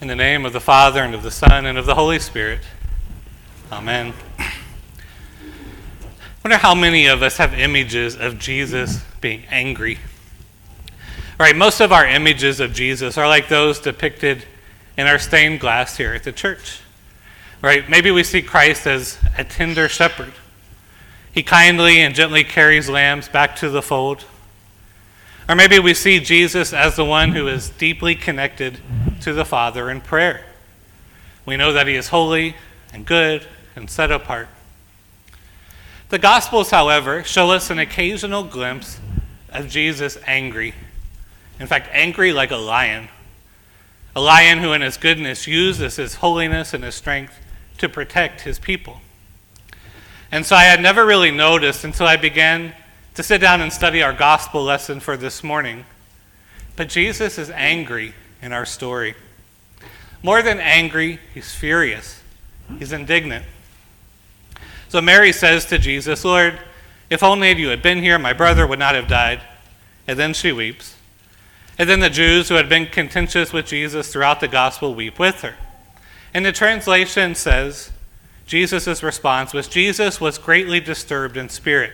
In the name of the Father, and of the Son, and of the Holy Spirit. Amen. I wonder how many of us have images of Jesus being angry. Right, most of our images of Jesus are like those depicted in our stained glass here at the church. Right? Maybe we see Christ as a tender shepherd. He kindly and gently carries lambs back to the fold. Or maybe we see Jesus as the one who is deeply connected to the Father in prayer. We know that he is holy and good and set apart. The Gospels, however, show us an occasional glimpse of Jesus angry. In fact, angry like a lion. A lion who, in his goodness, uses his holiness and his strength to protect his people. And so I had never really noticed until I began to sit down and study our gospel lesson for this morning. But Jesus is angry in our story. More than angry, he's furious, he's indignant. So Mary says to Jesus, Lord, if only you had been here, my brother would not have died. And then she weeps. And then the Jews who had been contentious with Jesus throughout the gospel weep with her. And the translation says, Jesus' response was Jesus was greatly disturbed in spirit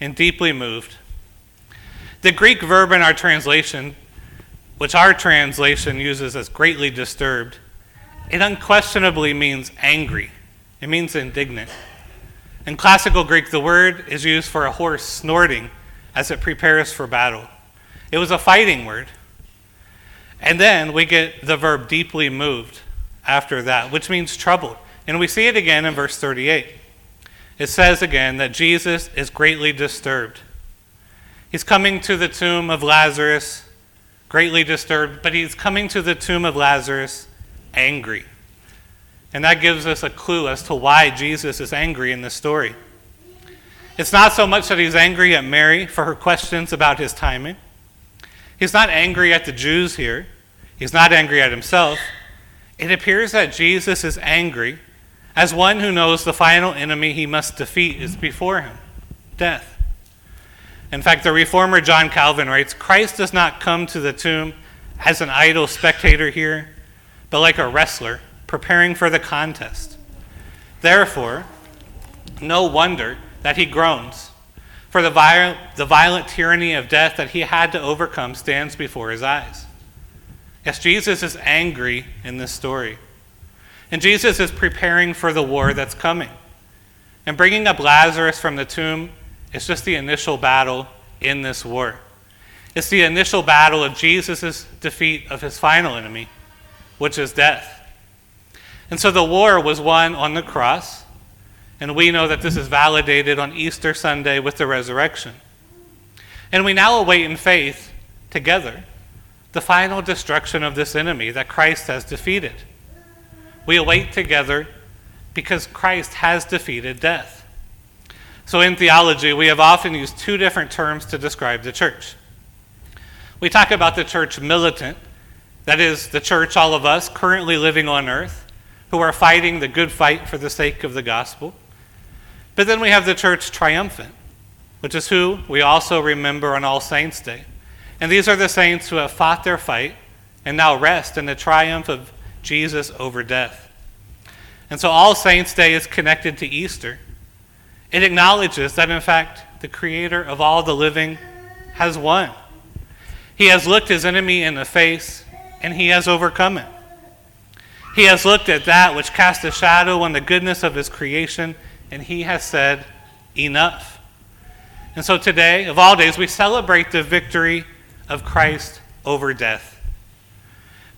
and deeply moved. The Greek verb in our translation, which our translation uses as greatly disturbed, it unquestionably means angry. It means indignant. In classical Greek, the word is used for a horse snorting as it prepares for battle. It was a fighting word. And then we get the verb deeply moved after that, which means troubled. And we see it again in verse 38. It says again that Jesus is greatly disturbed. He's coming to the tomb of Lazarus, greatly disturbed, but he's coming to the tomb of Lazarus angry. And that gives us a clue as to why Jesus is angry in this story. It's not so much that he's angry at Mary for her questions about his timing. He's not angry at the Jews here. He's not angry at himself. It appears that Jesus is angry as one who knows the final enemy he must defeat is before him death. In fact, the reformer John Calvin writes Christ does not come to the tomb as an idle spectator here, but like a wrestler preparing for the contest. Therefore, no wonder that he groans, for the, viol- the violent tyranny of death that he had to overcome stands before his eyes. Yes, Jesus is angry in this story. And Jesus is preparing for the war that's coming. And bringing up Lazarus from the tomb is just the initial battle in this war. It's the initial battle of Jesus' defeat of his final enemy, which is death. And so the war was won on the cross, and we know that this is validated on Easter Sunday with the resurrection. And we now await in faith together the final destruction of this enemy that Christ has defeated. We await together because Christ has defeated death. So in theology, we have often used two different terms to describe the church. We talk about the church militant, that is, the church, all of us currently living on earth, who are fighting the good fight for the sake of the gospel. But then we have the church triumphant, which is who we also remember on All Saints' Day. And these are the saints who have fought their fight and now rest in the triumph of Jesus over death. And so All Saints' Day is connected to Easter. It acknowledges that, in fact, the Creator of all the living has won. He has looked his enemy in the face and he has overcome it. He has looked at that which cast a shadow on the goodness of his creation and he has said, Enough. And so today, of all days, we celebrate the victory of Christ over death.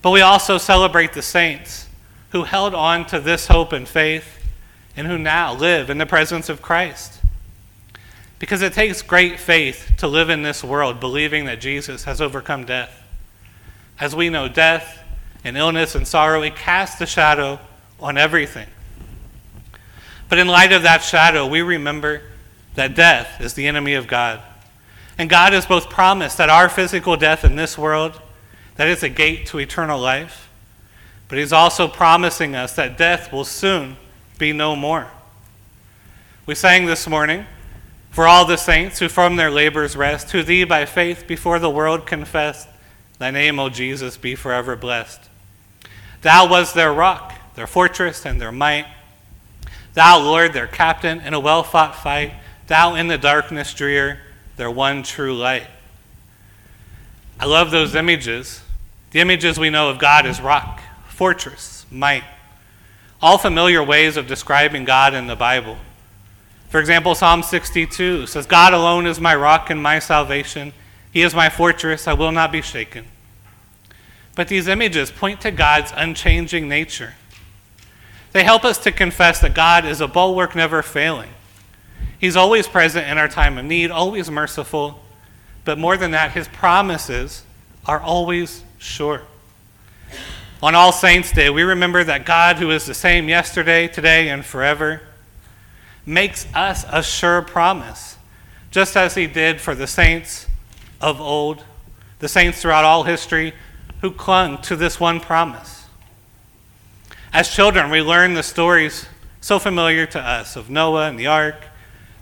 But we also celebrate the saints who held on to this hope and faith and who now live in the presence of Christ. Because it takes great faith to live in this world believing that Jesus has overcome death. As we know, death and illness and sorrow, it casts a shadow on everything. But in light of that shadow, we remember that death is the enemy of God. And God has both promised that our physical death in this world that is a gate to eternal life. But he's also promising us that death will soon be no more. We sang this morning, For all the saints who from their labors rest, who thee by faith before the world confessed, thy name, O Jesus, be forever blessed. Thou was their rock, their fortress, and their might. Thou, Lord, their captain in a well fought fight. Thou in the darkness drear, their one true light. I love those images. The images we know of God as rock, fortress, might. All familiar ways of describing God in the Bible. For example, Psalm 62 says, God alone is my rock and my salvation. He is my fortress. I will not be shaken. But these images point to God's unchanging nature. They help us to confess that God is a bulwark never failing. He's always present in our time of need, always merciful. But more than that, his promises are always sure. On All Saints' Day, we remember that God, who is the same yesterday, today, and forever, makes us a sure promise, just as he did for the saints of old, the saints throughout all history who clung to this one promise. As children, we learn the stories so familiar to us of Noah and the ark,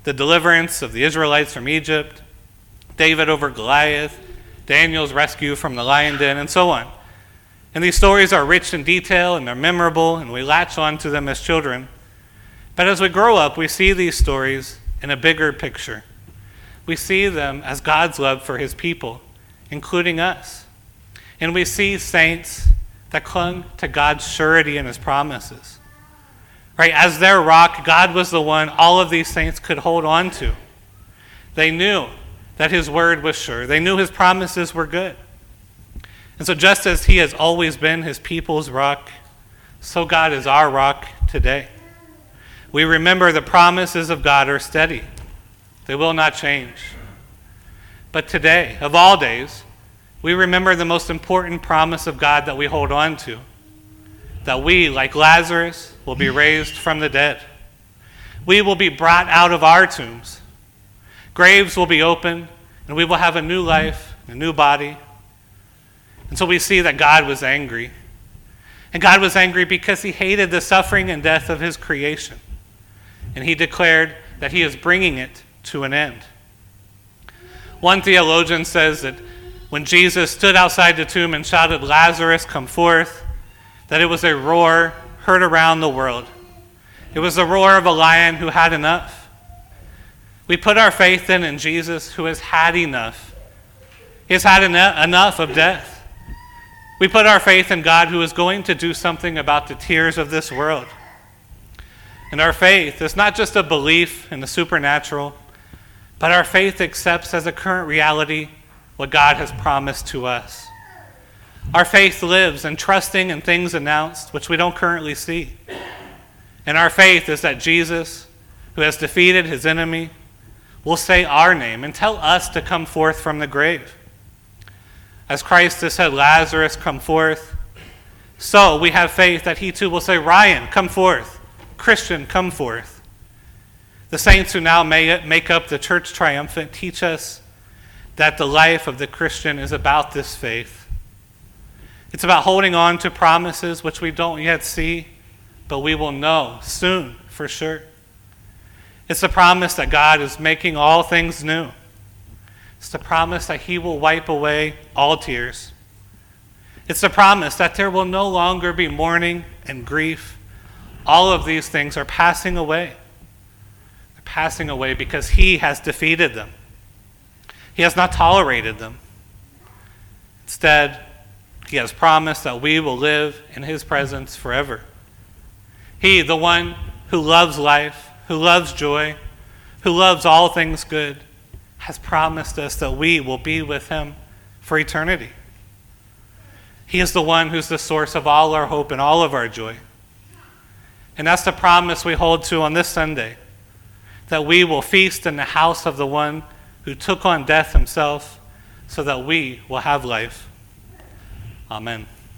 the deliverance of the Israelites from Egypt, David over Goliath, Daniel's rescue from the lion den, and so on. And these stories are rich in detail and they're memorable, and we latch on to them as children. But as we grow up, we see these stories in a bigger picture. We see them as God's love for his people, including us. And we see saints that clung to God's surety and his promises. Right? As their rock, God was the one all of these saints could hold on to. They knew that his word was sure, they knew his promises were good. And so, just as he has always been his people's rock, so God is our rock today. We remember the promises of God are steady, they will not change. But today, of all days, we remember the most important promise of God that we hold on to that we, like Lazarus, will be raised from the dead. We will be brought out of our tombs. Graves will be open, and we will have a new life, a new body. And so we see that God was angry. And God was angry because he hated the suffering and death of his creation. And he declared that he is bringing it to an end. One theologian says that when Jesus stood outside the tomb and shouted, Lazarus, come forth, that it was a roar heard around the world. It was the roar of a lion who had enough. We put our faith in, in Jesus who has had enough. He has had enough of death. We put our faith in God who is going to do something about the tears of this world. And our faith is not just a belief in the supernatural, but our faith accepts as a current reality what God has promised to us. Our faith lives in trusting in things announced which we don't currently see. And our faith is that Jesus, who has defeated his enemy, will say our name and tell us to come forth from the grave. As Christ has said, Lazarus, come forth. So we have faith that he too will say, Ryan, come forth. Christian, come forth. The saints who now make up the church triumphant teach us that the life of the Christian is about this faith. It's about holding on to promises which we don't yet see, but we will know soon for sure. It's the promise that God is making all things new. It's the promise that He will wipe away all tears. It's the promise that there will no longer be mourning and grief. All of these things are passing away. They're passing away because He has defeated them. He has not tolerated them. Instead, He has promised that we will live in His presence forever. He, the one who loves life, who loves joy, who loves all things good, has promised us that we will be with Him for eternity. He is the one who's the source of all our hope and all of our joy. And that's the promise we hold to on this Sunday that we will feast in the house of the one who took on death himself so that we will have life. Amen.